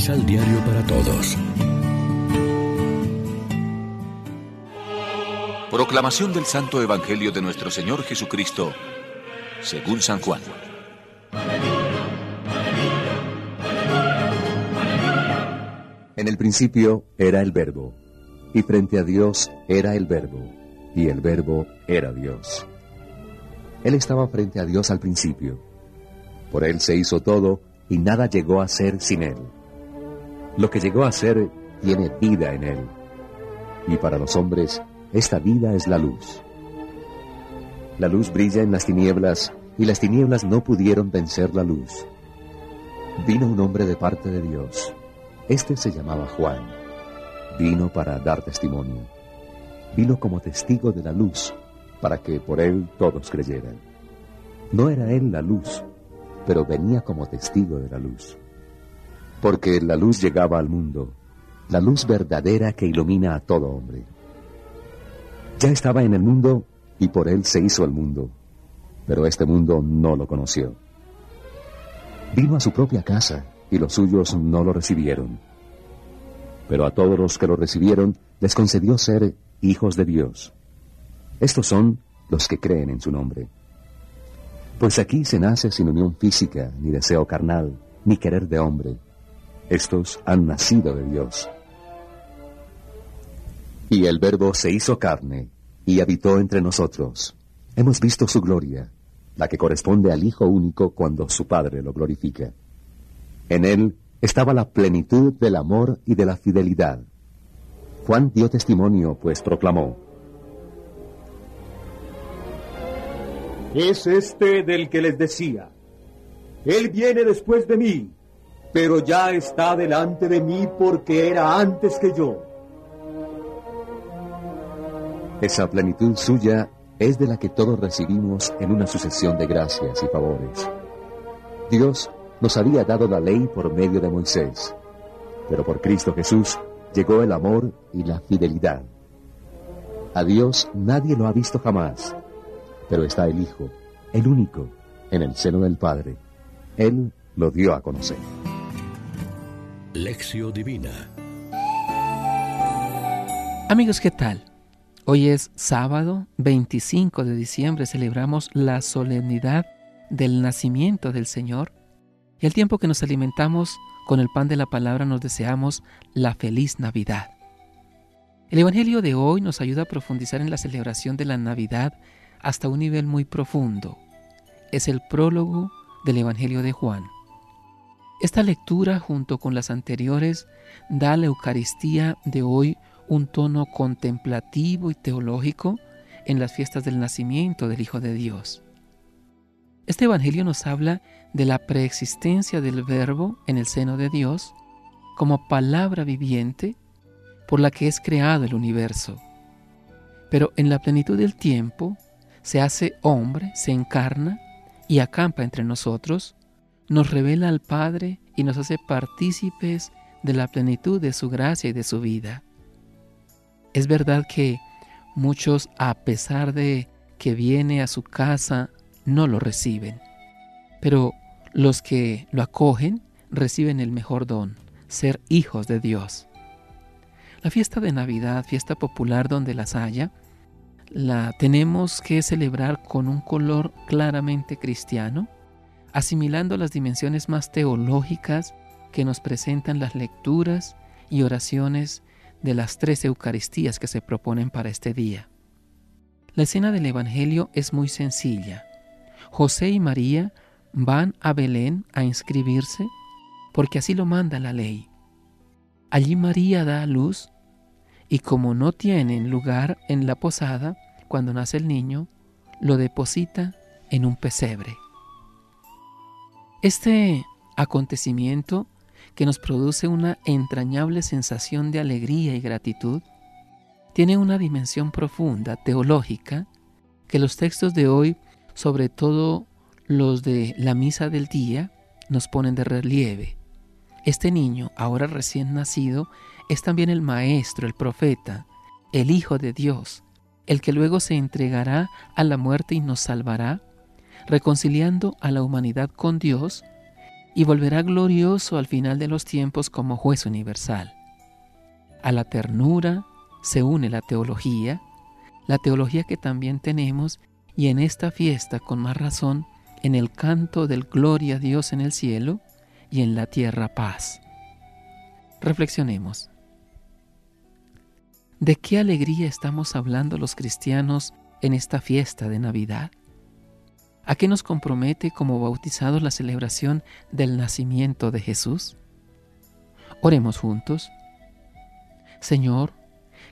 Misal Diario para Todos. Proclamación del Santo Evangelio de nuestro Señor Jesucristo, según San Juan. En el principio era el verbo, y frente a Dios era el verbo, y el verbo era Dios. Él estaba frente a Dios al principio. Por él se hizo todo, y nada llegó a ser sin él. Lo que llegó a ser tiene vida en él. Y para los hombres, esta vida es la luz. La luz brilla en las tinieblas, y las tinieblas no pudieron vencer la luz. Vino un hombre de parte de Dios. Este se llamaba Juan. Vino para dar testimonio. Vino como testigo de la luz, para que por él todos creyeran. No era él la luz, pero venía como testigo de la luz. Porque la luz llegaba al mundo, la luz verdadera que ilumina a todo hombre. Ya estaba en el mundo y por él se hizo el mundo, pero este mundo no lo conoció. Vino a su propia casa y los suyos no lo recibieron. Pero a todos los que lo recibieron les concedió ser hijos de Dios. Estos son los que creen en su nombre. Pues aquí se nace sin unión física, ni deseo carnal, ni querer de hombre. Estos han nacido de Dios. Y el Verbo se hizo carne y habitó entre nosotros. Hemos visto su gloria, la que corresponde al Hijo único cuando su Padre lo glorifica. En él estaba la plenitud del amor y de la fidelidad. Juan dio testimonio, pues proclamó, Es este del que les decía, Él viene después de mí, pero ya está delante de mí porque era antes que yo. Esa plenitud suya es de la que todos recibimos en una sucesión de gracias y favores. Dios nos había dado la ley por medio de Moisés, pero por Cristo Jesús llegó el amor y la fidelidad. A Dios nadie lo ha visto jamás pero está el Hijo, el único, en el seno del Padre. Él lo dio a conocer. Lección Divina Amigos, ¿qué tal? Hoy es sábado 25 de diciembre, celebramos la solemnidad del nacimiento del Señor y al tiempo que nos alimentamos con el pan de la palabra nos deseamos la feliz Navidad. El Evangelio de hoy nos ayuda a profundizar en la celebración de la Navidad hasta un nivel muy profundo. Es el prólogo del Evangelio de Juan. Esta lectura, junto con las anteriores, da a la Eucaristía de hoy un tono contemplativo y teológico en las fiestas del nacimiento del Hijo de Dios. Este Evangelio nos habla de la preexistencia del Verbo en el seno de Dios como palabra viviente por la que es creado el universo. Pero en la plenitud del tiempo, se hace hombre, se encarna y acampa entre nosotros, nos revela al Padre y nos hace partícipes de la plenitud de su gracia y de su vida. Es verdad que muchos, a pesar de que viene a su casa, no lo reciben, pero los que lo acogen reciben el mejor don, ser hijos de Dios. La fiesta de Navidad, fiesta popular donde las haya, la tenemos que celebrar con un color claramente cristiano, asimilando las dimensiones más teológicas que nos presentan las lecturas y oraciones de las tres Eucaristías que se proponen para este día. La escena del Evangelio es muy sencilla. José y María van a Belén a inscribirse porque así lo manda la ley. Allí María da a luz y como no tienen lugar en la posada, cuando nace el niño, lo deposita en un pesebre. Este acontecimiento que nos produce una entrañable sensación de alegría y gratitud, tiene una dimensión profunda, teológica, que los textos de hoy, sobre todo los de la misa del día, nos ponen de relieve. Este niño, ahora recién nacido, es también el Maestro, el profeta, el Hijo de Dios, el que luego se entregará a la muerte y nos salvará, reconciliando a la humanidad con Dios y volverá glorioso al final de los tiempos como juez universal. A la ternura se une la teología, la teología que también tenemos y en esta fiesta con más razón en el canto del gloria a Dios en el cielo y en la tierra paz. Reflexionemos. ¿De qué alegría estamos hablando los cristianos en esta fiesta de Navidad? ¿A qué nos compromete como bautizados la celebración del nacimiento de Jesús? Oremos juntos. Señor,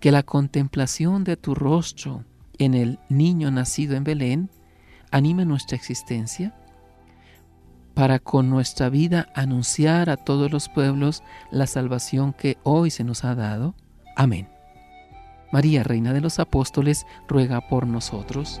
que la contemplación de tu rostro en el niño nacido en Belén anime nuestra existencia para con nuestra vida anunciar a todos los pueblos la salvación que hoy se nos ha dado. Amén. María, Reina de los Apóstoles, ruega por nosotros.